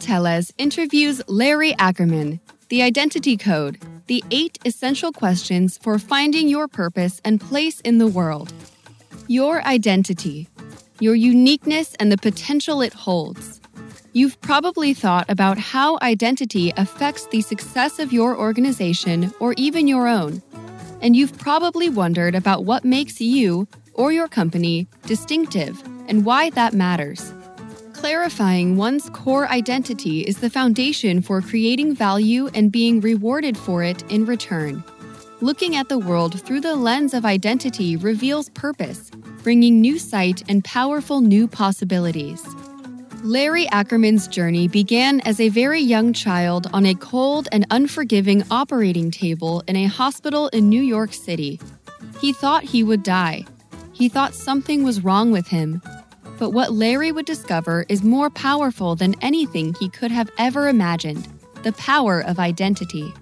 Teles interviews Larry Ackerman, The Identity Code, the eight essential questions for finding your purpose and place in the world. Your identity, your uniqueness, and the potential it holds. You've probably thought about how identity affects the success of your organization or even your own. And you've probably wondered about what makes you or your company distinctive and why that matters. Clarifying one's core identity is the foundation for creating value and being rewarded for it in return. Looking at the world through the lens of identity reveals purpose, bringing new sight and powerful new possibilities. Larry Ackerman's journey began as a very young child on a cold and unforgiving operating table in a hospital in New York City. He thought he would die. He thought something was wrong with him, but what Larry would discover is more powerful than anything he could have ever imagined the power of identity.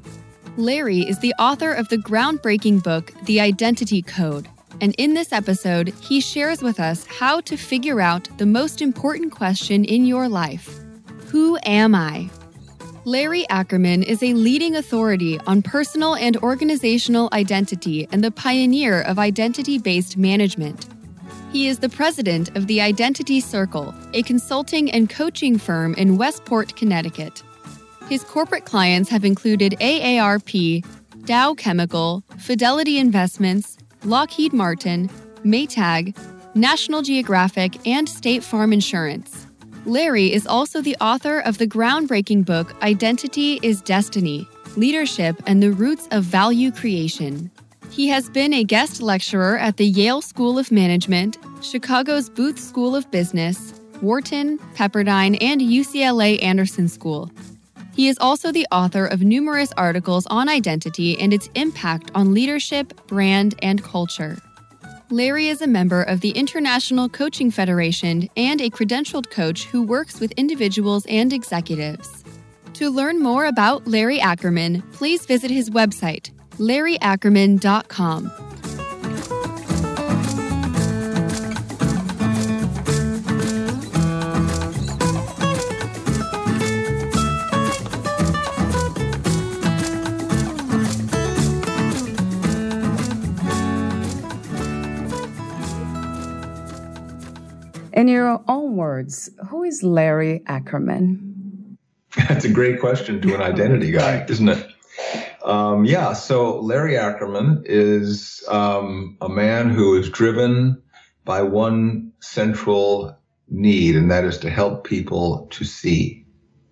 Larry is the author of the groundbreaking book, The Identity Code. And in this episode, he shares with us how to figure out the most important question in your life Who am I? Larry Ackerman is a leading authority on personal and organizational identity and the pioneer of identity based management. He is the president of the Identity Circle, a consulting and coaching firm in Westport, Connecticut. His corporate clients have included AARP, Dow Chemical, Fidelity Investments, Lockheed Martin, Maytag, National Geographic, and State Farm Insurance. Larry is also the author of the groundbreaking book Identity is Destiny Leadership and the Roots of Value Creation. He has been a guest lecturer at the Yale School of Management, Chicago's Booth School of Business, Wharton, Pepperdine, and UCLA Anderson School. He is also the author of numerous articles on identity and its impact on leadership, brand, and culture. Larry is a member of the International Coaching Federation and a credentialed coach who works with individuals and executives. To learn more about Larry Ackerman, please visit his website, larryackerman.com. In your own words, who is Larry Ackerman? That's a great question to an identity guy, isn't it? Um, yeah, so Larry Ackerman is um, a man who is driven by one central need, and that is to help people to see.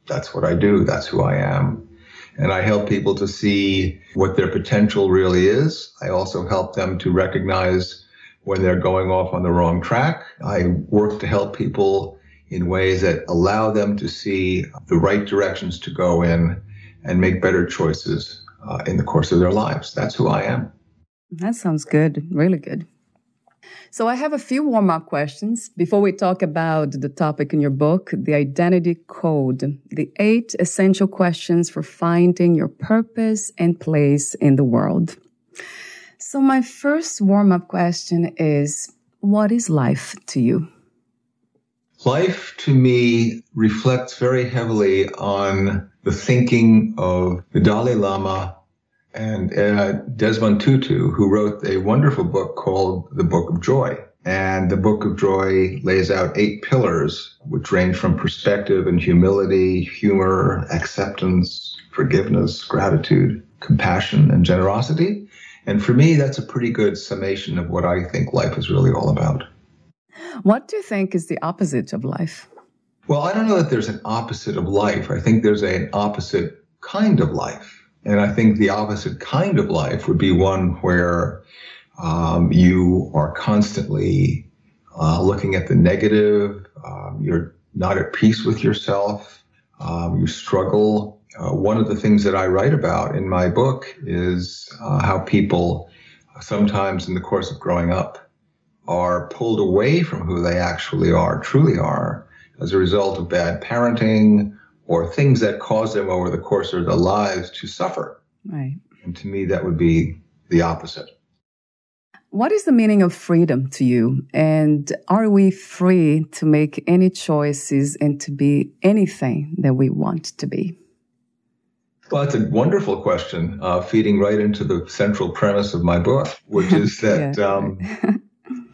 That's what I do, that's who I am. And I help people to see what their potential really is. I also help them to recognize when they're going off on the wrong track. I work to help people in ways that allow them to see the right directions to go in and make better choices uh, in the course of their lives. That's who I am. That sounds good, really good. So, I have a few warm up questions before we talk about the topic in your book, The Identity Code, the eight essential questions for finding your purpose and place in the world. So, my first warm up question is What is life to you? Life to me reflects very heavily on the thinking of the Dalai Lama and uh, Desmond Tutu, who wrote a wonderful book called The Book of Joy. And the Book of Joy lays out eight pillars, which range from perspective and humility, humor, acceptance, forgiveness, gratitude, compassion, and generosity. And for me, that's a pretty good summation of what I think life is really all about. What do you think is the opposite of life? Well, I don't know that there's an opposite of life. I think there's an opposite kind of life. And I think the opposite kind of life would be one where um, you are constantly uh, looking at the negative, um, you're not at peace with yourself, um, you struggle. Uh, one of the things that I write about in my book is uh, how people, sometimes in the course of growing up, are pulled away from who they actually are, truly are, as a result of bad parenting or things that cause them over the course of their lives to suffer. Right. And to me, that would be the opposite. What is the meaning of freedom to you? And are we free to make any choices and to be anything that we want to be? Well, that's a wonderful question, uh, feeding right into the central premise of my book, which is that yeah. um,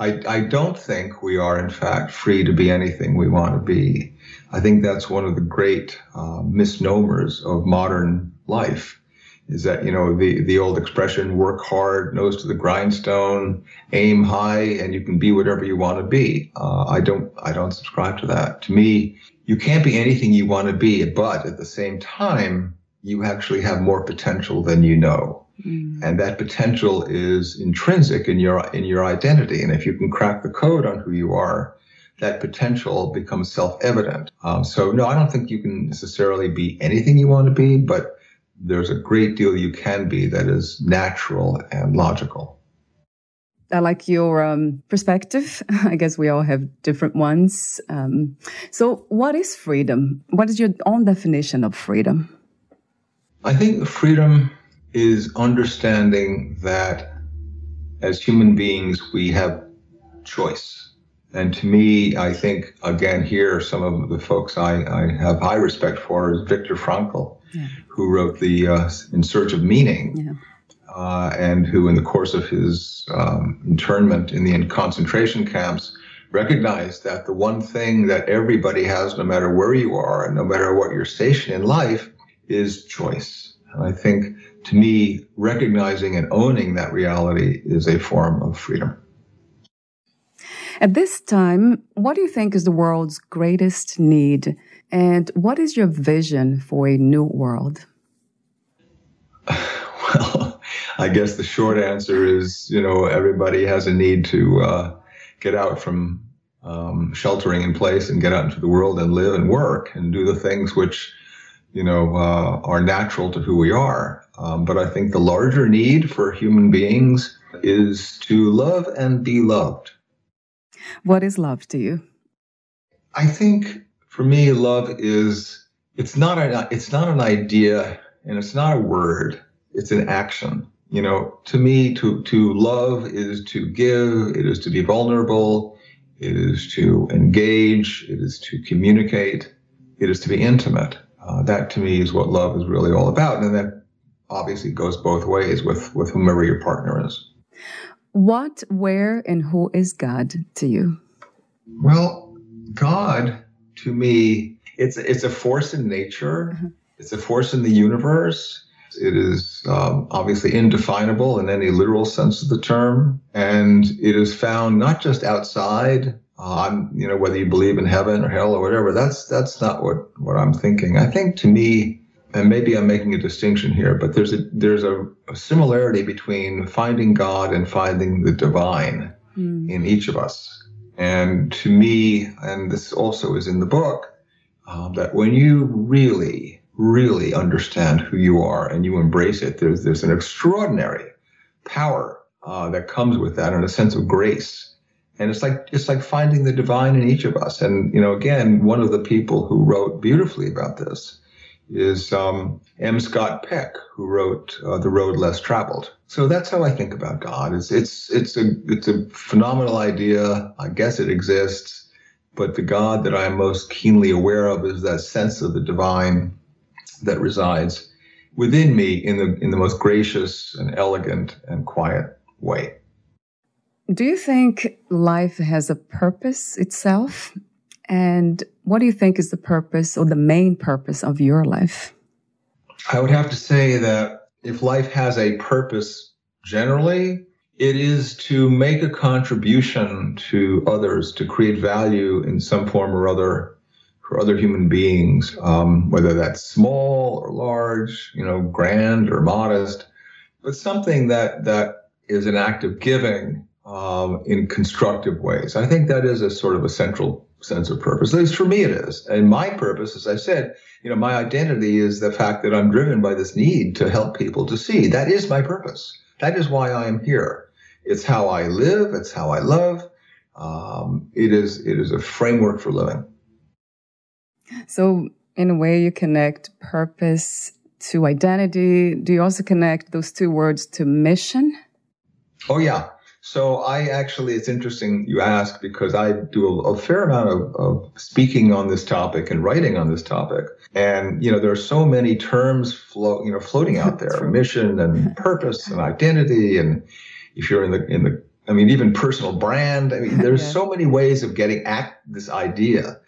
I, I don't think we are, in fact, free to be anything we want to be. I think that's one of the great uh, misnomers of modern life is that, you know, the, the old expression, work hard, nose to the grindstone, aim high, and you can be whatever you want to be. Uh, I don't, I don't subscribe to that. To me, you can't be anything you want to be, but at the same time, you actually have more potential than you know. Mm. And that potential is intrinsic in your, in your identity. And if you can crack the code on who you are, that potential becomes self-evident. Um, so no, I don't think you can necessarily be anything you want to be, but there's a great deal you can be that is natural and logical. I like your um, perspective. I guess we all have different ones. Um, so, what is freedom? What is your own definition of freedom? I think freedom is understanding that as human beings, we have choice. And to me, I think, again, here, some of the folks I, I have high respect for is Viktor Frankl, yeah. who wrote the uh, In Search of Meaning, yeah. uh, and who, in the course of his um, internment in the concentration camps, recognized that the one thing that everybody has, no matter where you are and no matter what your station in life, is choice. And I think, to me, recognizing and owning that reality is a form of freedom. At this time, what do you think is the world's greatest need? And what is your vision for a new world? Well, I guess the short answer is, you know, everybody has a need to uh, get out from um, sheltering in place and get out into the world and live and work and do the things which, you know, uh, are natural to who we are. Um, but I think the larger need for human beings is to love and be loved. What is love to you? I think for me, love is it's not an it's not an idea and it's not a word. It's an action. You know, to me, to to love is to give. It is to be vulnerable. It is to engage. It is to communicate. It is to be intimate. Uh, that to me is what love is really all about, and that obviously goes both ways with with whomever your partner is. What, where, and who is God to you? Well, God to me, it's it's a force in nature. Mm-hmm. It's a force in the universe. It is um, obviously indefinable in any literal sense of the term, and it is found not just outside. Uh, I'm, you know, whether you believe in heaven or hell or whatever. That's that's not what what I'm thinking. I think to me, and maybe I'm making a distinction here, but there's a there's a, a similarity between finding God and finding the divine mm. in each of us. And to me, and this also is in the book, um, that when you really, really understand who you are and you embrace it, there's there's an extraordinary power uh, that comes with that, and a sense of grace. And it's like it's like finding the divine in each of us. And you know, again, one of the people who wrote beautifully about this is um, M. Scott Peck, who wrote uh, "The Road Less Traveled." So that's how I think about God. It's it's it's a it's a phenomenal idea. I guess it exists, but the God that I am most keenly aware of is that sense of the divine that resides within me in the in the most gracious and elegant and quiet way. Do you think life has a purpose itself? And what do you think is the purpose or the main purpose of your life? I would have to say that if life has a purpose generally, it is to make a contribution to others, to create value in some form or other for other human beings, um, whether that's small or large, you know, grand or modest, but something that that is an act of giving um, in constructive ways. I think that is a sort of a central sense of purpose. At least for me, it is. And my purpose, as I said, you know, my identity is the fact that I'm driven by this need to help people to see. That is my purpose. That is why I am here. It's how I live. It's how I love. Um, it is. It is a framework for living. So, in a way, you connect purpose to identity. Do you also connect those two words to mission? Oh yeah. So I actually, it's interesting you ask because I do a, a fair amount of, of, speaking on this topic and writing on this topic. And, you know, there are so many terms float, you know, floating out there, mission and purpose and identity. And if you're in the, in the, I mean, even personal brand, I mean, there's yeah. so many ways of getting at this idea.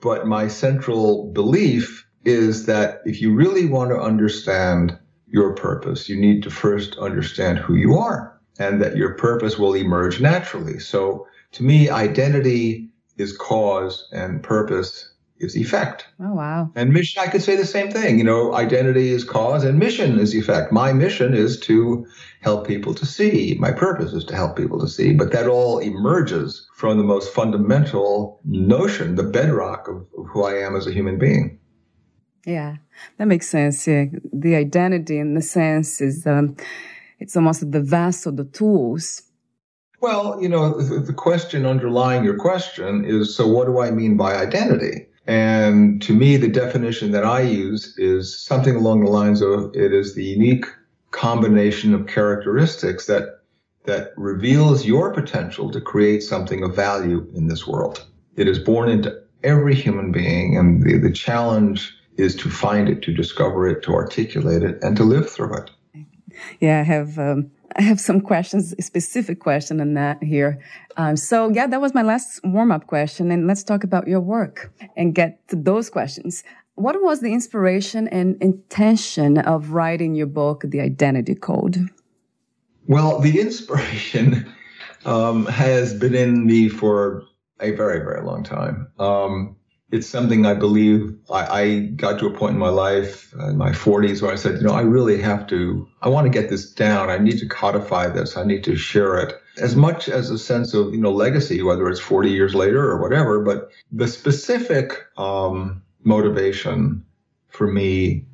But my central belief is that if you really want to understand your purpose, you need to first understand who you are and that your purpose will emerge naturally. So to me, identity is cause and purpose is effect. Oh, wow. And mission, I could say the same thing. You know, identity is cause and mission is effect. My mission is to help people to see. My purpose is to help people to see. But that all emerges from the most fundamental notion, the bedrock of, of who I am as a human being. Yeah, that makes sense. Yeah. The identity in the sense is um, it's almost the vessel, the tools. Well, you know, the, the question underlying your question is so what do I mean by identity? And to me, the definition that I use is something along the lines of it is the unique combination of characteristics that that reveals your potential to create something of value in this world. It is born into every human being, and the, the challenge is to find it, to discover it, to articulate it, and to live through it. Yeah, I have um, I have some questions, specific question on that here. Um, so yeah, that was my last warm up question, and let's talk about your work and get to those questions. What was the inspiration and intention of writing your book, The Identity Code? Well, the inspiration um, has been in me for a very, very long time. Um, it's something I believe I, I, got to a point in my life, in my 40s, where I said, you know, I really have to, I want to get this down. I need to codify this. I need to share it as much as a sense of, you know, legacy, whether it's 40 years later or whatever. But the specific um, motivation for me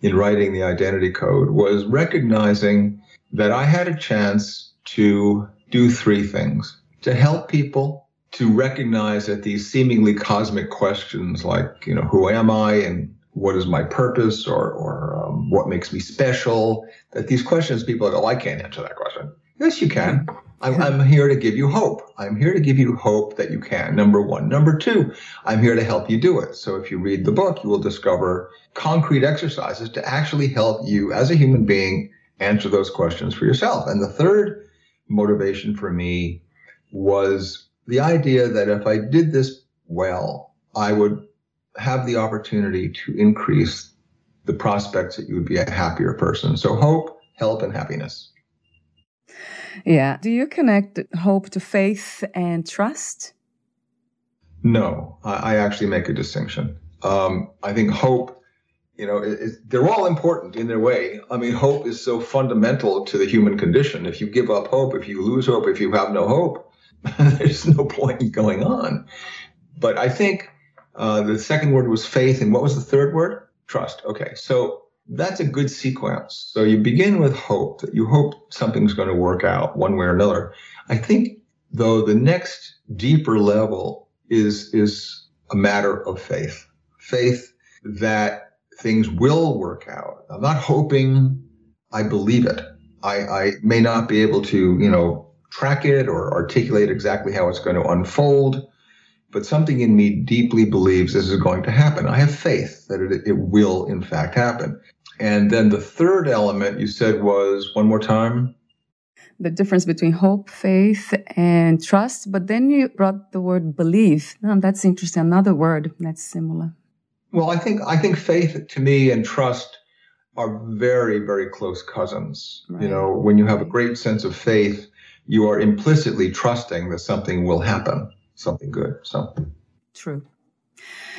in writing the identity code was recognizing that I had a chance to do three things to help people to recognize that these seemingly cosmic questions like, you know, who am I and what is my purpose or, or um, what makes me special, that these questions people go, oh, I can't answer that question. Yes, you can. I'm, I'm here to give you hope. I'm here to give you hope that you can. Number one. Number two, I'm here to help you do it. So if you read the book, you will discover concrete exercises to actually help you as a human being answer those questions for yourself. And the third motivation for me was the idea that if I did this well, I would have the opportunity to increase the prospects that you would be a happier person. So hope, help, and happiness. Yeah. Do you connect hope to faith and trust? No, I, I actually make a distinction. Um, I think hope, you know, it, it, they're all important in their way. I mean, hope is so fundamental to the human condition. If you give up hope, if you lose hope, if you have no hope, there's no point in going on. But I think uh, the second word was faith, and what was the third word? Trust. Okay, so that's a good sequence. So you begin with hope that you hope something's going to work out one way or another. I think though the next deeper level is is a matter of faith. Faith that things will work out. I'm not hoping, I believe it. I, I may not be able to, you know, track it or articulate exactly how it's going to unfold, but something in me deeply believes this is going to happen. I have faith that it, it will, in fact, happen. And then the third element you said was one more time? the difference between hope, faith, and trust. But then you brought the word belief. Oh, that's interesting. Another word that's similar. Well, I think I think faith to me and trust are very, very close cousins. Right. You know, when you have a great sense of faith, you are implicitly trusting that something will happen, something good. So true.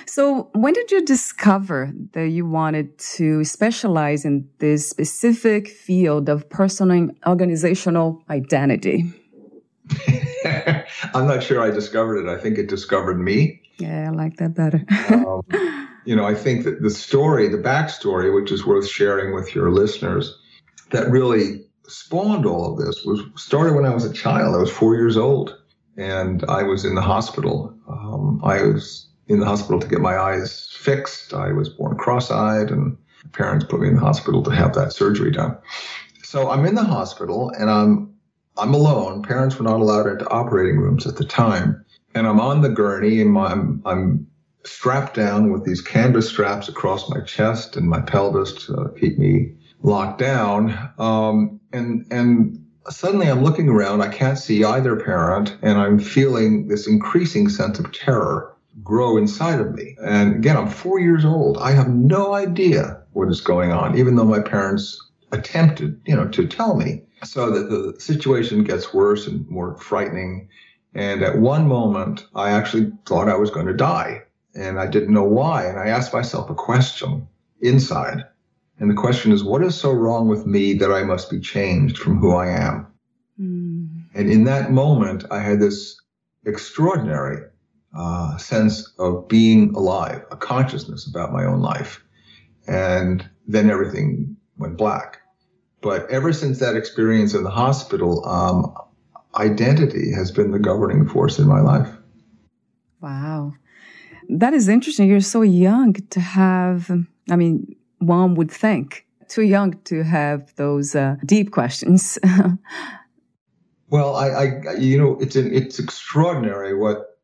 So, when did you discover that you wanted to specialize in this specific field of personal and organizational identity? I'm not sure I discovered it. I think it discovered me. Yeah, I like that better. um, you know, I think that the story, the backstory, which is worth sharing with your listeners, that really spawned all of this was started when I was a child. I was four years old, and I was in the hospital. Um, I was in the hospital to get my eyes fixed. I was born cross-eyed, and parents put me in the hospital to have that surgery done. So I'm in the hospital, and I'm I'm alone. Parents were not allowed into operating rooms at the time, and I'm on the gurney, and I'm I'm strapped down with these canvas straps across my chest and my pelvis to keep me locked down. Um, and and suddenly I'm looking around. I can't see either parent, and I'm feeling this increasing sense of terror grow inside of me. And again, I'm four years old. I have no idea what is going on, even though my parents attempted, you know, to tell me. So that the situation gets worse and more frightening. And at one moment, I actually thought I was going to die and I didn't know why. And I asked myself a question inside. And the question is, what is so wrong with me that I must be changed from who I am? Mm. And in that moment, I had this extraordinary uh, sense of being alive, a consciousness about my own life. And then everything went black. But ever since that experience in the hospital, um, identity has been the governing force in my life. Wow. That is interesting. You're so young to have, I mean, one would think, too young to have those uh, deep questions. well, I, I, you know, it's an, it's extraordinary what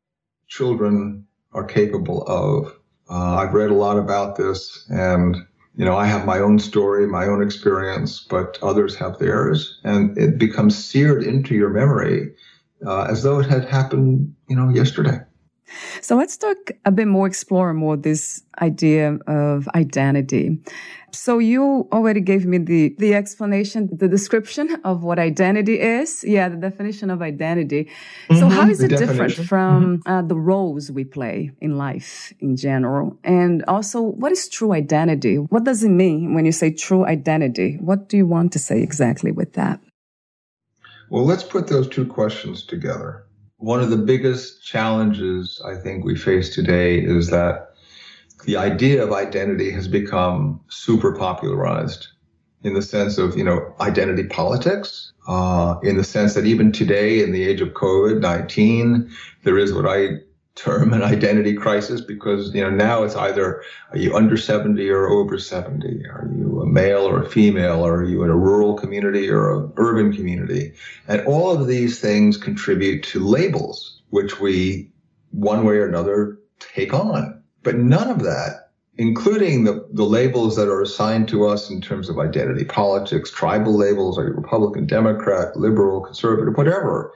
children are capable of. Uh, I've read a lot about this, and you know, I have my own story, my own experience, but others have theirs, and it becomes seared into your memory uh, as though it had happened, you know, yesterday. So let's talk a bit more, explore more this idea of identity. So you already gave me the, the explanation, the description of what identity is. Yeah, the definition of identity. Mm-hmm, so how is it different from mm-hmm. uh, the roles we play in life in general? And also, what is true identity? What does it mean when you say true identity? What do you want to say exactly with that? Well, let's put those two questions together one of the biggest challenges I think we face today is that the idea of identity has become super popularized in the sense of, you know, identity politics, uh, in the sense that even today in the age of COVID-19, there is what I term an identity crisis because you know now it's either are you under 70 or over 70 are you a male or a female? Are you in a rural community or an urban community? And all of these things contribute to labels which we one way or another take on. But none of that including the, the labels that are assigned to us in terms of identity politics tribal labels are you republican democrat liberal conservative whatever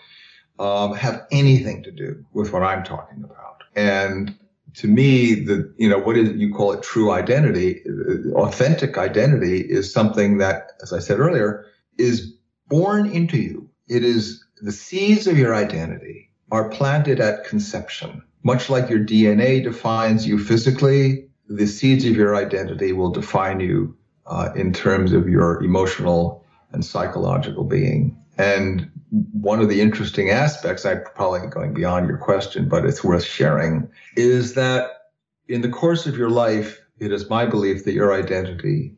um, have anything to do with what I'm talking about. And to me, the you know what is you call it true identity, authentic identity is something that, as I said earlier, is born into you. It is the seeds of your identity are planted at conception. Much like your DNA defines you physically, the seeds of your identity will define you uh, in terms of your emotional and psychological being. And one of the interesting aspects, I'm probably going beyond your question, but it's worth sharing, is that in the course of your life, it is my belief that your identity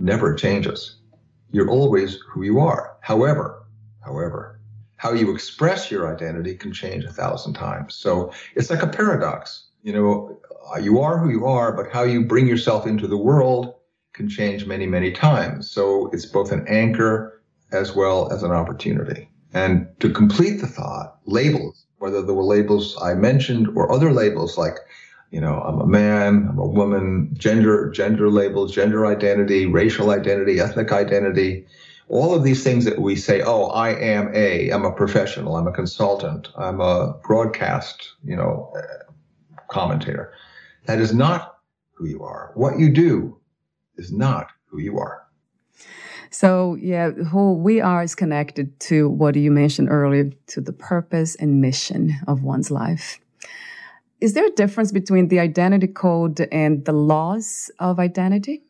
never changes. You're always who you are. However, however, how you express your identity can change a thousand times. So it's like a paradox. You know, uh, you are who you are, but how you bring yourself into the world can change many, many times. So it's both an anchor as well as an opportunity. And to complete the thought, labels, whether they were labels I mentioned or other labels like, you know, I'm a man, I'm a woman, gender, gender labels, gender identity, racial identity, ethnic identity, all of these things that we say, oh, I am a, I'm a professional, I'm a consultant, I'm a broadcast, you know, commentator. That is not who you are. What you do is not who you are. So, yeah, who we are is connected to what you mentioned earlier to the purpose and mission of one's life. Is there a difference between the identity code and the laws of identity?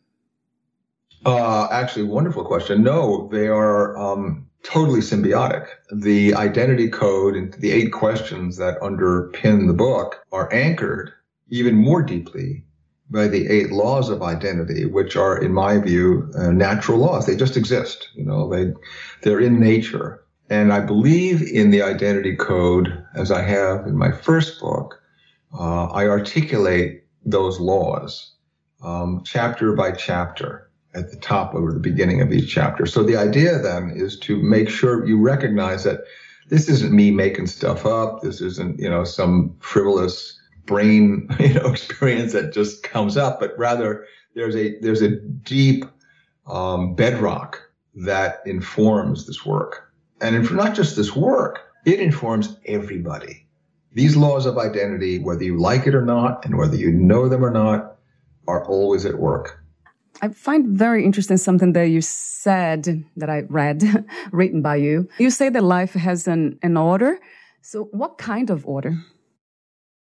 Uh, actually, wonderful question. No, they are um, totally symbiotic. The identity code and the eight questions that underpin the book are anchored even more deeply by the eight laws of identity, which are, in my view, uh, natural laws. They just exist. You know, they they're in nature. And I believe in the identity code, as I have in my first book. Uh, I articulate those laws um, chapter by chapter at the top or the beginning of each chapter. So the idea then is to make sure you recognize that this isn't me making stuff up. This isn't, you know, some frivolous brain, you know, experience that just comes up, but rather there's a there's a deep um, bedrock that informs this work, and in, not just this work, it informs everybody. These laws of identity, whether you like it or not, and whether you know them or not, are always at work. I find very interesting something that you said that I read, written by you. You say that life has an, an order. So, what kind of order?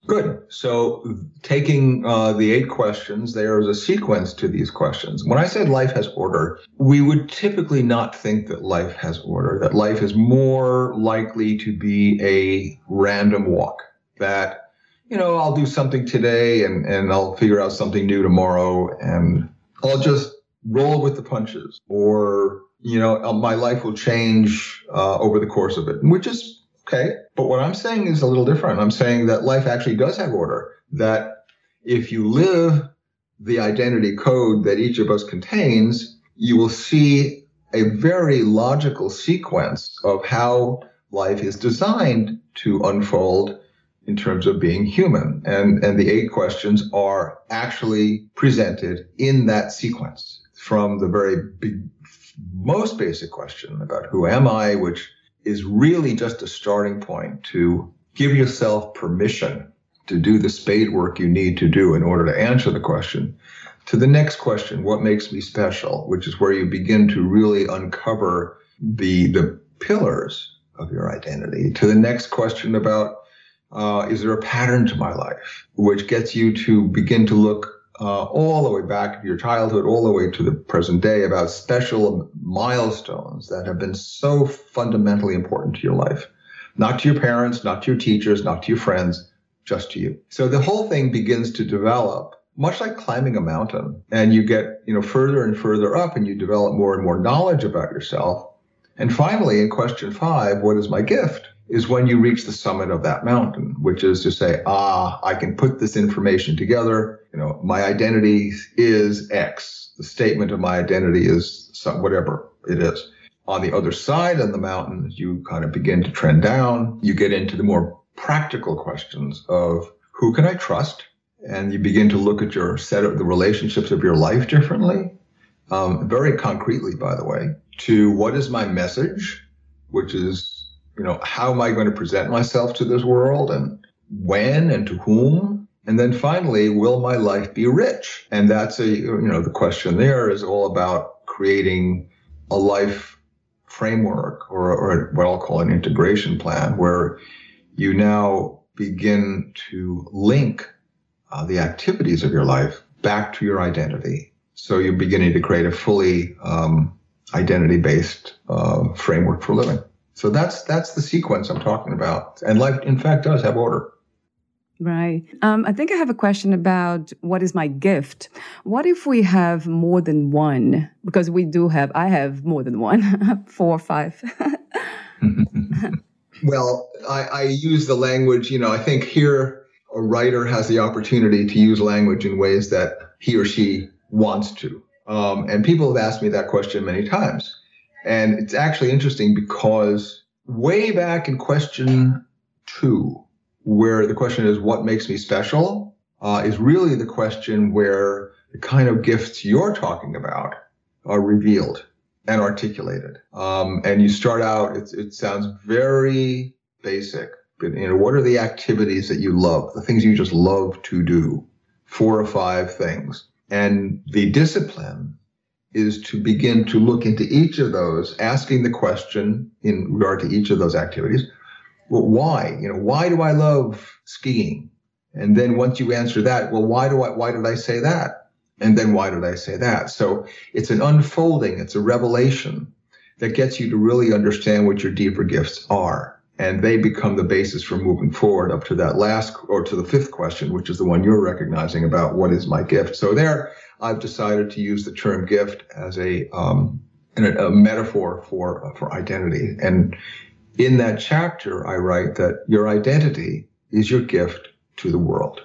Good. So, taking uh, the eight questions, there is a sequence to these questions. When I said life has order, we would typically not think that life has order, that life is more likely to be a random walk, that, you know, I'll do something today and, and I'll figure out something new tomorrow and I'll just roll with the punches or, you know, my life will change uh, over the course of it, which is Okay. But what I'm saying is a little different. I'm saying that life actually does have order, that if you live the identity code that each of us contains, you will see a very logical sequence of how life is designed to unfold in terms of being human. And, and the eight questions are actually presented in that sequence from the very big, most basic question about who am I, which is really just a starting point to give yourself permission to do the spade work you need to do in order to answer the question. To the next question, what makes me special, which is where you begin to really uncover the, the pillars of your identity. To the next question about, uh, is there a pattern to my life, which gets you to begin to look uh, all the way back to your childhood, all the way to the present day about special milestones that have been so fundamentally important to your life. Not to your parents, not to your teachers, not to your friends, just to you. So the whole thing begins to develop much like climbing a mountain and you get, you know, further and further up and you develop more and more knowledge about yourself. And finally, in question five, what is my gift? Is when you reach the summit of that mountain, which is to say, ah, I can put this information together. You know, my identity is X. The statement of my identity is some, whatever it is. On the other side of the mountain, you kind of begin to trend down. You get into the more practical questions of who can I trust? And you begin to look at your set of the relationships of your life differently, um, very concretely, by the way, to what is my message, which is you know, how am I going to present myself to this world and when and to whom? And then finally, will my life be rich? And that's a, you know, the question there is all about creating a life framework or, or what I'll call an integration plan where you now begin to link uh, the activities of your life back to your identity. So you're beginning to create a fully um, identity based uh, framework for living. So that's that's the sequence I'm talking about. And life, in fact, does have order. Right. Um, I think I have a question about what is my gift. What if we have more than one? Because we do have, I have more than one, four or five. well, I, I use the language, you know, I think here a writer has the opportunity to use language in ways that he or she wants to. Um, and people have asked me that question many times. And it's actually interesting because way back in question two, where the question is, what makes me special, uh, is really the question where the kind of gifts you're talking about are revealed. and articulated. Um, and you start out, it, it sounds very basic, but you know, what are the activities that you love, the things you just love to do? Four or five things. And the discipline is to begin to look into each of those, asking the question in regard to each of those activities. Well, why? You know, why do I love skiing? And then once you answer that, well, why do I, why did I say that? And then why did I say that? So it's an unfolding, it's a revelation that gets you to really understand what your deeper gifts are. And they become the basis for moving forward up to that last or to the fifth question, which is the one you're recognizing about what is my gift. So there, I've decided to use the term gift as a, um, a, a metaphor for, for identity. And in that chapter, I write that your identity is your gift to the world.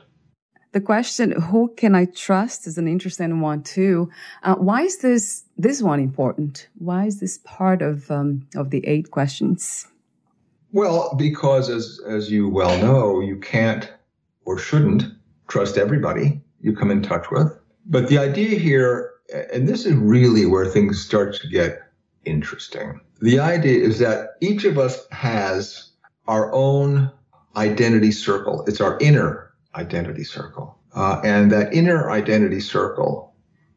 The question, who can I trust, is an interesting one too. Uh, why is this this one important? Why is this part of um, of the eight questions? Well, because as as you well know, you can't or shouldn't trust everybody you come in touch with. But the idea here, and this is really where things start to get interesting. The idea is that each of us has our own identity circle. It's our inner identity circle. Uh, and that inner identity circle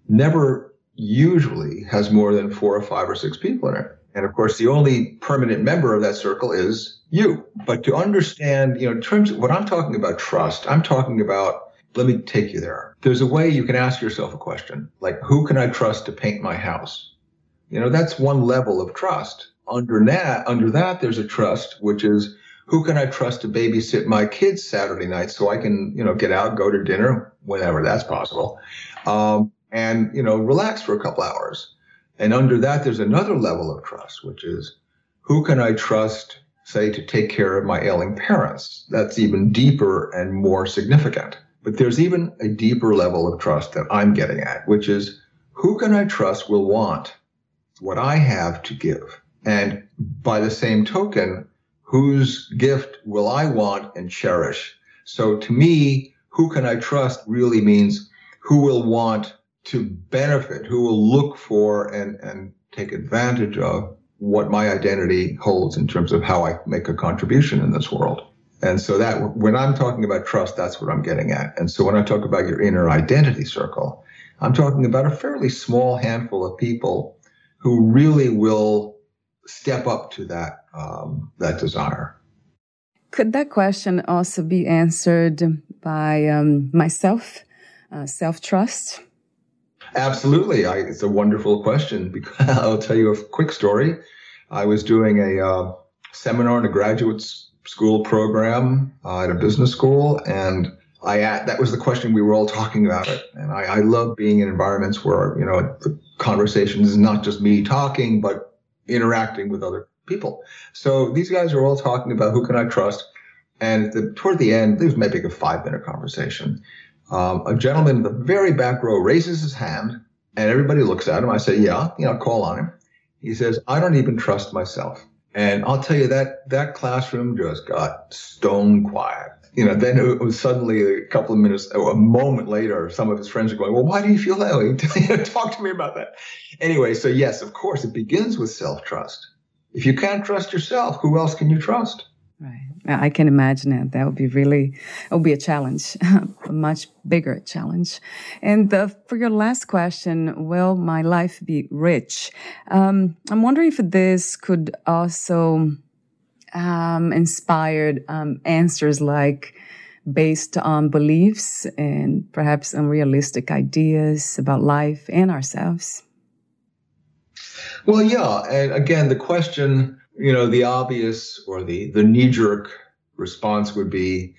never usually has more than four or five or six people in it. And of course, the only permanent member of that circle is you. But to understand, you know, in terms of what I'm talking about trust, I'm talking about, let me take you there. There's a way you can ask yourself a question like, who can I trust to paint my house? You know, that's one level of trust. Under that, under that, there's a trust, which is, who can I trust to babysit my kids Saturday night so I can, you know, get out, go to dinner whenever that's possible, um, and you know, relax for a couple hours. And under that, there's another level of trust, which is who can I trust, say, to take care of my ailing parents? That's even deeper and more significant. But there's even a deeper level of trust that I'm getting at, which is who can I trust will want what I have to give? And by the same token, whose gift will I want and cherish? So to me, who can I trust really means who will want to benefit, who will look for and, and take advantage of what my identity holds in terms of how I make a contribution in this world. And so that when I'm talking about trust, that's what I'm getting at. And so when I talk about your inner identity circle, I'm talking about a fairly small handful of people who really will step up to that um, that desire. Could that question also be answered by um, myself, uh, self trust? Absolutely, I, it's a wonderful question. Because I'll tell you a quick story. I was doing a uh, seminar in a graduate school program uh, at a business school, and I that was the question we were all talking about it. And I, I love being in environments where you know the conversation is not just me talking, but interacting with other people. So these guys are all talking about who can I trust. And the, toward the end, this was maybe a five minute conversation. Um, a gentleman in the very back row raises his hand and everybody looks at him. I say, yeah, you know, call on him. He says, I don't even trust myself. And I'll tell you that that classroom just got stone quiet you know, then it was suddenly a couple of minutes, a moment later, some of his friends are going, well, why do you feel that way? Talk to me about that. Anyway, so yes, of course, it begins with self-trust. If you can't trust yourself, who else can you trust? Right. I can imagine it. That would be really, it would be a challenge, a much bigger challenge. And the, for your last question, will my life be rich? Um, I'm wondering if this could also um, um, answers like based on beliefs and perhaps unrealistic ideas about life and ourselves? Well, yeah. And again, the question, you know, the obvious or the, the knee jerk response would be,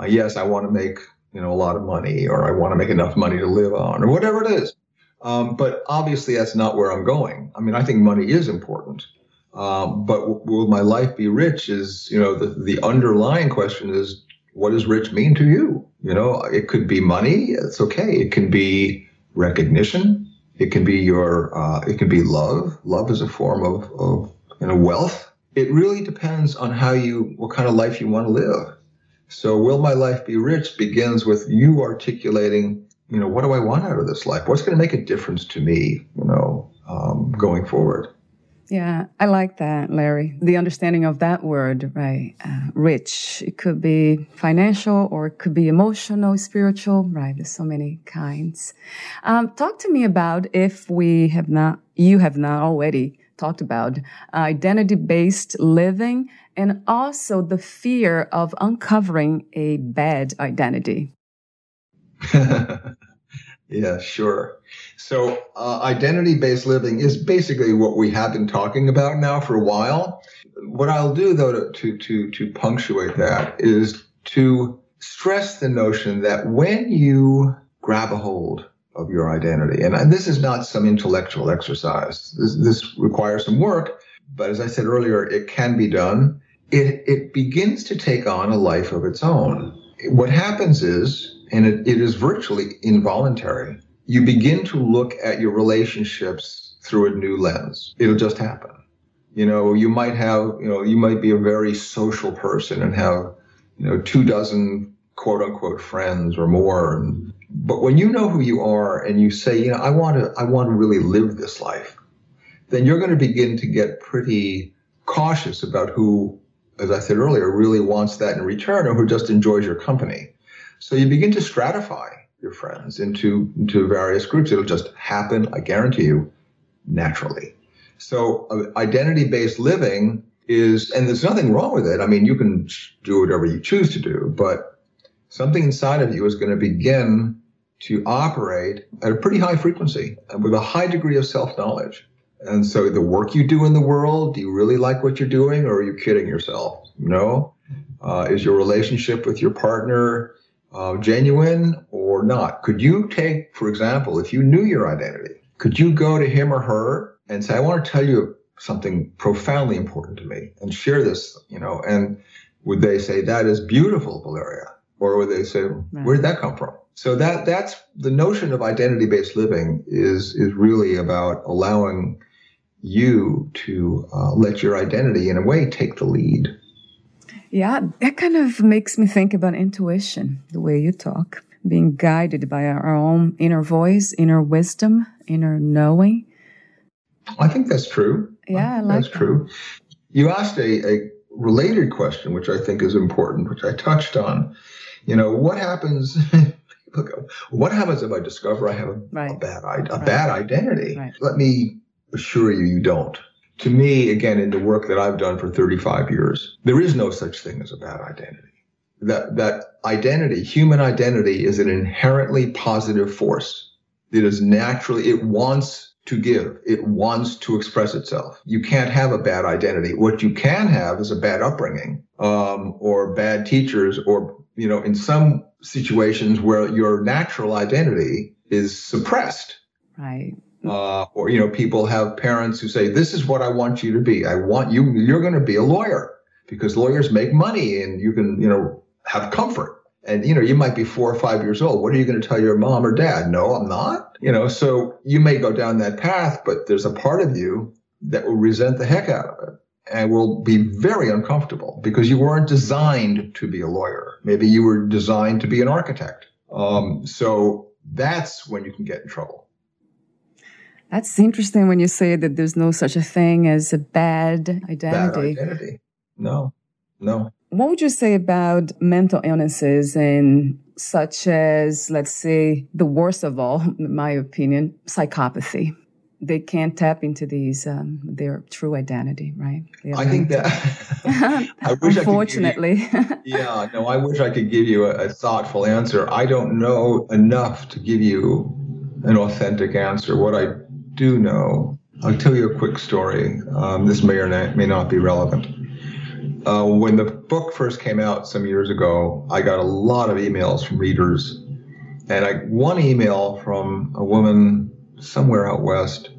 uh, yes, I want to make, you know, a lot of money or I want to make enough money to live on or whatever it is. Um, but obviously, that's not where I'm going. I mean, I think money is important. Um, but will my life be rich? Is you know the the underlying question is what does rich mean to you? You know, it could be money. It's okay. It can be recognition. It can be your. Uh, it can be love. Love is a form of of you know wealth. It really depends on how you what kind of life you want to live. So, will my life be rich? Begins with you articulating. You know, what do I want out of this life? What's going to make a difference to me? You know, um, going forward. Yeah, I like that, Larry. The understanding of that word, right? Uh, rich. It could be financial or it could be emotional, spiritual, right? There's so many kinds. Um, talk to me about if we have not, you have not already talked about identity based living and also the fear of uncovering a bad identity. yeah, sure. So, uh, identity based living is basically what we have been talking about now for a while. What I'll do, though, to, to, to punctuate that is to stress the notion that when you grab a hold of your identity, and this is not some intellectual exercise, this, this requires some work, but as I said earlier, it can be done. It, it begins to take on a life of its own. What happens is, and it, it is virtually involuntary, you begin to look at your relationships through a new lens. It'll just happen. You know, you might have, you know, you might be a very social person and have, you know, two dozen quote unquote friends or more. And, but when you know who you are and you say, you know, I want to, I want to really live this life, then you're going to begin to get pretty cautious about who, as I said earlier, really wants that in return or who just enjoys your company. So you begin to stratify your friends into into various groups. It'll just happen, I guarantee you, naturally. So uh, identity-based living is, and there's nothing wrong with it. I mean, you can do whatever you choose to do, but something inside of you is going to begin to operate at a pretty high frequency and with a high degree of self-knowledge. And so the work you do in the world, do you really like what you're doing or are you kidding yourself? No. Uh, is your relationship with your partner uh, genuine or not? Could you take, for example, if you knew your identity, could you go to him or her and say, I want to tell you something profoundly important to me and share this, you know, and would they say, that is beautiful, Valeria? Or would they say, where did that come from? So that, that's the notion of identity based living is, is really about allowing you to uh, let your identity in a way take the lead. Yeah, that kind of makes me think about intuition, the way you talk, being guided by our own inner voice, inner wisdom, inner knowing. I think that's true. Yeah, I like that's that. true. You asked a, a related question, which I think is important, which I touched on. You know, what happens? what happens if I discover I have a, right. a bad a right. bad identity? Right. Let me assure you, you don't to me, again, in the work that I've done for 35 years, there is no such thing as a bad identity. That, that identity, human identity, is an inherently positive force. It is naturally, it wants to give. It wants to express itself. You can't have a bad identity. What you can have is a bad upbringing, um, or bad teachers, or, you know, in some situations where your natural identity is suppressed. Right. Uh, or you know people have parents who say this is what i want you to be. I want you you're going to be a lawyer because lawyers make money and you can you know have comfort. And you know you might be four or five years old. What are you going to tell your mom or dad? No i'm not. You know so you may go down that path but there's a part of you that will resent the heck out of it and will be very uncomfortable because you weren't designed to be a lawyer maybe you were designed to be an architect um, so that's when you can get in trouble that's interesting when you say that there's no such a thing as a bad identity. Bad identity. No, no. What would you say about mental illnesses and such as, let's say, the worst of all, in my opinion, psychopathy? They can't tap into these um, their true identity, right? I think that. I wish Unfortunately. I you, yeah, no. I wish I could give you a, a thoughtful answer. I don't know enough to give you an authentic answer. What I do know, I'll tell you a quick story. Um, this may or may not be relevant. Uh, when the book first came out some years ago, I got a lot of emails from readers. And I one email from a woman somewhere out west.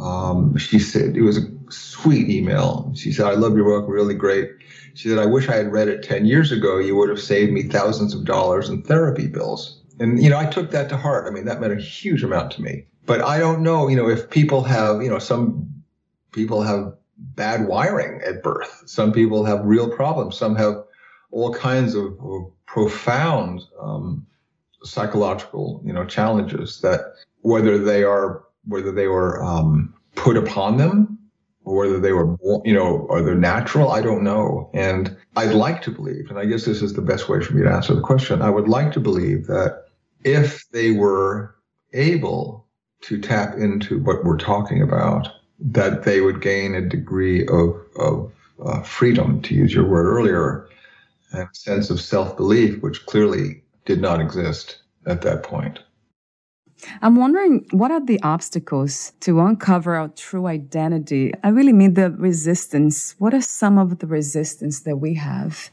Um, she said it was a sweet email. She said, "I love your book, really great." She said, "I wish I had read it ten years ago. You would have saved me thousands of dollars in therapy bills." And you know, I took that to heart. I mean, that meant a huge amount to me but I don't know, you know, if people have, you know, some people have bad wiring at birth. Some people have real problems. Some have all kinds of, of profound um, psychological, you know, challenges that whether they are whether they were um, put upon them or whether they were, you know, are they natural? I don't know. And I'd like to believe, and I guess this is the best way for me to answer the question. I would like to believe that if they were able to tap into what we're talking about, that they would gain a degree of, of uh, freedom, to use your word earlier, and sense of self belief, which clearly did not exist at that point. I'm wondering what are the obstacles to uncover our true identity? I really mean the resistance. What are some of the resistance that we have?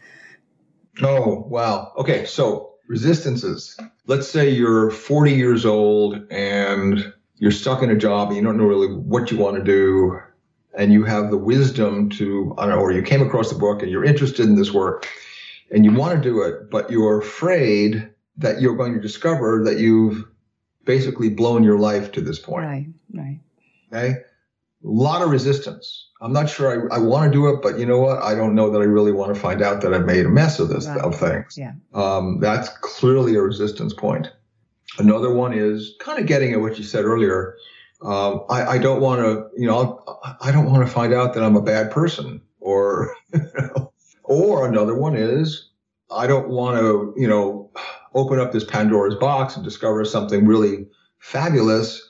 Oh, wow. Okay, so resistances. Let's say you're 40 years old and you're stuck in a job and you don't know really what you want to do and you have the wisdom to, know, or you came across the book and you're interested in this work and you want to do it, but you're afraid that you're going to discover that you've basically blown your life to this point. Right, right. Okay. A lot of resistance. I'm not sure I, I want to do it, but you know what? I don't know that I really want to find out that I've made a mess of this, right. of things. Yeah. Um, that's clearly a resistance point. Another one is kind of getting at what you said earlier. Um, I, I, don't want to, you know, I don't want to find out that I'm a bad person or, or another one is I don't want to, you know, open up this Pandora's box and discover something really fabulous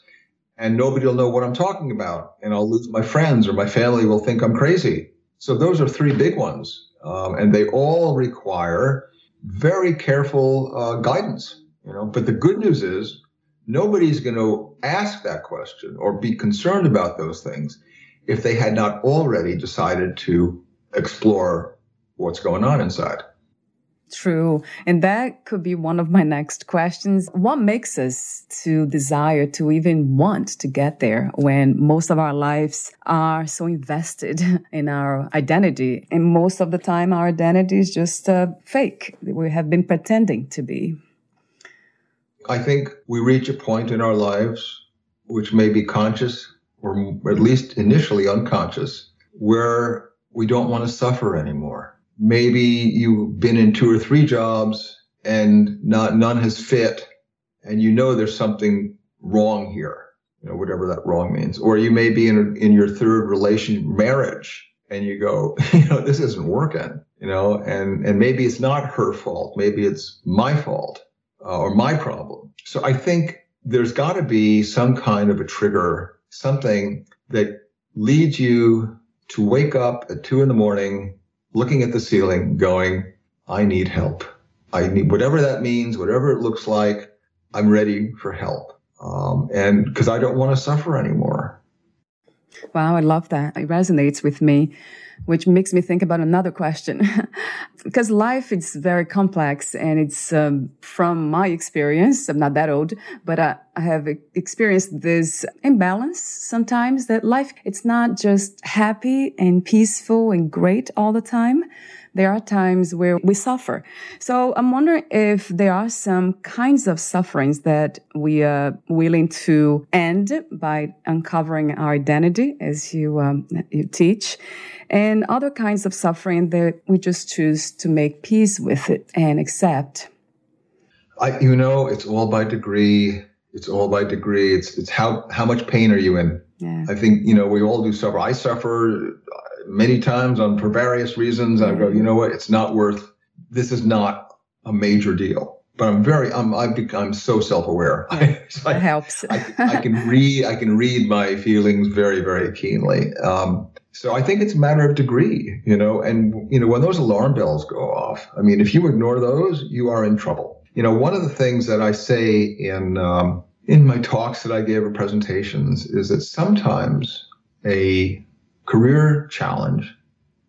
and nobody will know what I'm talking about and I'll lose my friends or my family will think I'm crazy. So those are three big ones. Um, and they all require very careful uh, guidance, you know, but the good news is nobody's going to ask that question or be concerned about those things if they had not already decided to explore what's going on inside. True. And that could be one of my next questions. What makes us to desire to even want to get there when most of our lives are so invested in our identity? And most of the time, our identity is just uh, fake. We have been pretending to be. I think we reach a point in our lives which may be conscious or at least initially unconscious where we don't want to suffer anymore maybe you've been in two or three jobs and not none has fit and you know there's something wrong here you know whatever that wrong means. Or you may be in in your third relation marriage and you go you know this isn't working you know and and maybe it's not her fault maybe it's my fault uh, or my problem. So i think there's got to be some kind of a trigger something that leads you to wake up at two in the morning looking at the ceiling, going, I need help. I need whatever that means, whatever it looks like. I'm ready for help. Um, and because I don't want to suffer anymore. Wow, I love that. It resonates with me which makes me think about another question. because life is very complex and it's um, from my experience, I'm not that old, but I, I have experienced this imbalance sometimes that life, it's not just happy and peaceful and great all the time there are times where we suffer. So I'm wondering if there are some kinds of sufferings that we are willing to end by uncovering our identity, as you, um, you teach, and other kinds of suffering that we just choose to make peace with it and accept. I, you know, it's all by degree. It's all by degree. It's it's how how much pain are you in? Yeah. I think you know we all do suffer. I suffer many times on for various reasons. I go, you know what? It's not worth. This is not a major deal. But I'm very, I'm, I've become so self-aware. Yeah, so that I, helps. I, I, can read, I can read my feelings very, very keenly. Um, so I think it's a matter of degree, you know. And you know, when those alarm bells go off, I mean, if you ignore those, you are in trouble. You know, one of the things that I say in um, in my talks that I gave or presentations is that sometimes a career challenge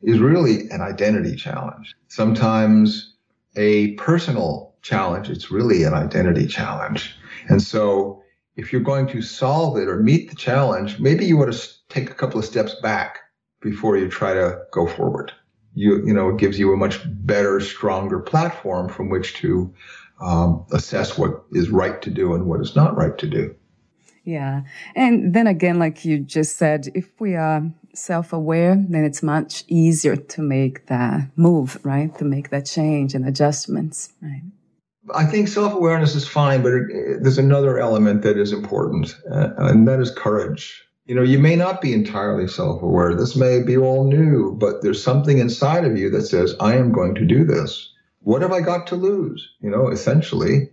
is really an identity challenge. Sometimes a personal challenge, it's really an identity challenge. And so if you're going to solve it or meet the challenge, maybe you want to take a couple of steps back before you try to go forward. You, you know, it gives you a much better, stronger platform from which to um, assess what is right to do and what is not right to do. Yeah. And then again, like you just said, if we are self aware, then it's much easier to make that move, right? To make that change and adjustments, right? I think self awareness is fine, but it, there's another element that is important, uh, and that is courage. You know, you may not be entirely self aware. This may be all new, but there's something inside of you that says, I am going to do this. What have I got to lose? You know, essentially.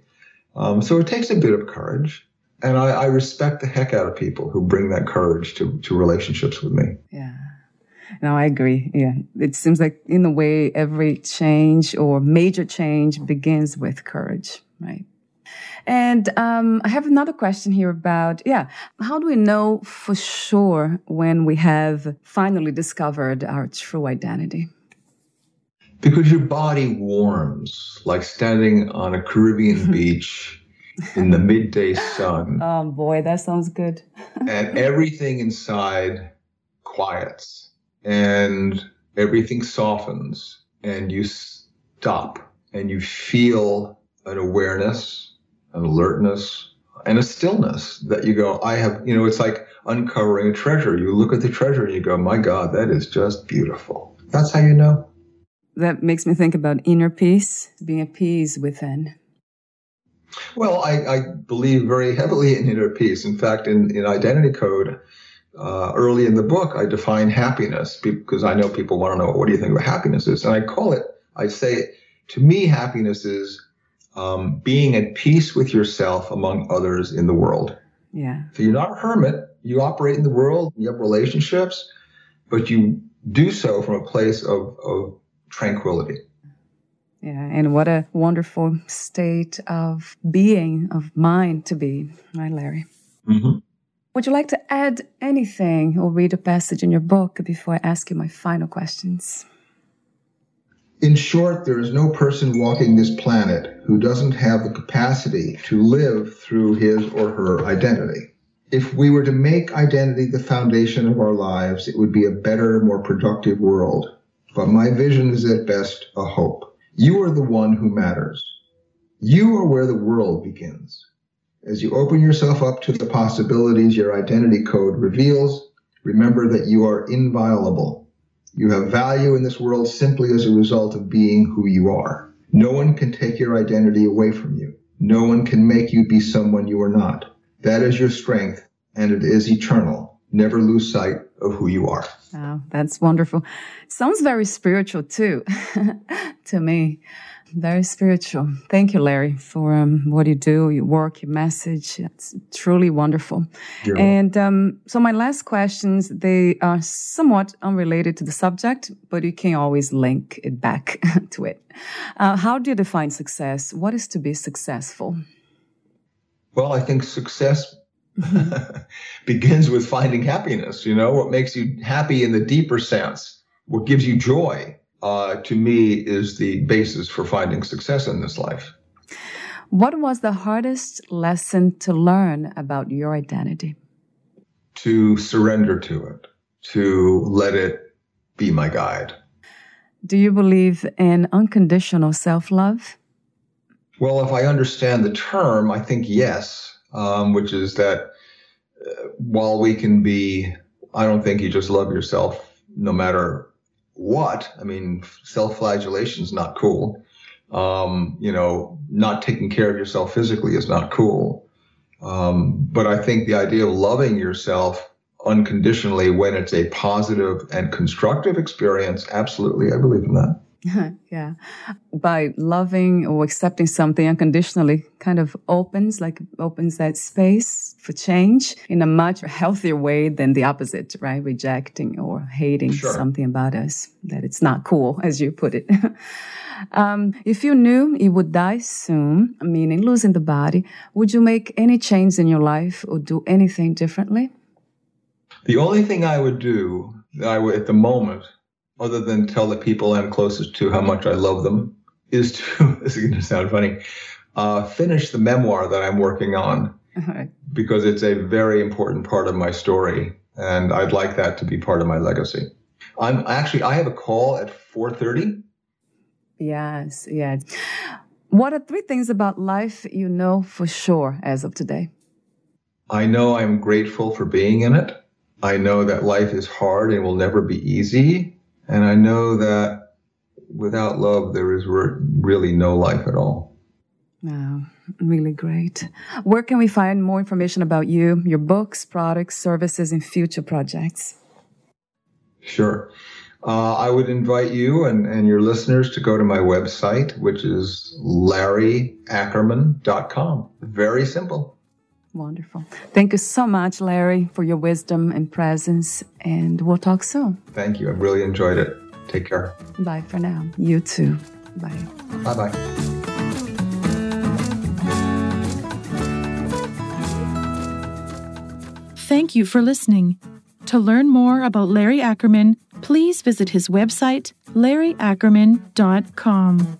Um, so it takes a bit of courage. And I, I respect the heck out of people who bring that courage to, to relationships with me. Yeah. No, I agree. Yeah. It seems like, in a way, every change or major change begins with courage, right? And um, I have another question here about, yeah, how do we know for sure when we have finally discovered our true identity? Because your body warms like standing on a Caribbean beach in the midday sun. Oh boy, that sounds good. and everything inside quiets and everything softens and you stop and you feel an awareness, an alertness, and a stillness that you go, I have, you know, it's like uncovering a treasure. You look at the treasure and you go, my God, that is just beautiful. That's how you know. That makes me think about inner peace, being at peace within. Well, I, I believe very heavily in inner peace. In fact, in, in Identity Code, uh, early in the book, I define happiness because I know people want to know what do you think about happiness is, and I call it. I say, to me, happiness is um, being at peace with yourself among others in the world. Yeah. So you're not a hermit. You operate in the world. You have relationships, but you do so from a place of, of tranquility. Yeah, and what a wonderful state of being, of mind to be, right, Larry? Mm-hmm. Would you like to add anything or read a passage in your book before I ask you my final questions? In short, there is no person walking this planet who doesn't have the capacity to live through his or her identity. If we were to make identity the foundation of our lives, it would be a better, more productive world. But my vision is at best a hope. You are the one who matters. You are where the world begins. As you open yourself up to the possibilities your identity code reveals, remember that you are inviolable. You have value in this world simply as a result of being who you are. No one can take your identity away from you. No one can make you be someone you are not. That is your strength, and it is eternal. Never lose sight of who you are. Wow, that's wonderful. Sounds very spiritual too, to me. Very spiritual. Thank you, Larry, for um, what you do, your work, your message. It's truly wonderful. You're and um, so, my last questions they are somewhat unrelated to the subject, but you can always link it back to it. Uh, how do you define success? What is to be successful? Well, I think success begins with finding happiness. You know, what makes you happy in the deeper sense, what gives you joy, uh, to me, is the basis for finding success in this life. What was the hardest lesson to learn about your identity? To surrender to it, to let it be my guide. Do you believe in unconditional self love? Well, if I understand the term, I think yes, um, which is that uh, while we can be, I don't think you just love yourself no matter what. I mean, self flagellation is not cool. Um, you know, not taking care of yourself physically is not cool. Um, but I think the idea of loving yourself unconditionally when it's a positive and constructive experience, absolutely, I believe in that. yeah. By loving or accepting something unconditionally kind of opens, like opens that space for change in a much healthier way than the opposite, right? Rejecting or hating Sure. something about us that it's not cool, as you put it. um, if you knew you would die soon, meaning losing the body, would you make any change in your life or do anything differently? The only thing I would do that I would, at the moment, other than tell the people I'm closest to how much I love them, is to, this is going to sound funny, uh, finish the memoir that I'm working on because it's a very important part of my story, and I'd like that to be part of my legacy. I'm actually I have a call at 4:30. yes, yes. What are three things about life you know for sure as of today? I know I'm grateful for being in it. I know that life is hard and will never be easy, and I know that without love there is re- really no life at all. Wow, really great. Where can we find more information about you, your books, products, services, and future projects? Sure. Uh, I would invite you and, and your listeners to go to my website, which is larryackerman.com. Very simple. Wonderful. Thank you so much, Larry, for your wisdom and presence. And we'll talk soon. Thank you. I really enjoyed it. Take care. Bye for now. You too. Bye. Bye bye. Thank you for listening. To learn more about Larry Ackerman, please visit his website, larryackerman.com.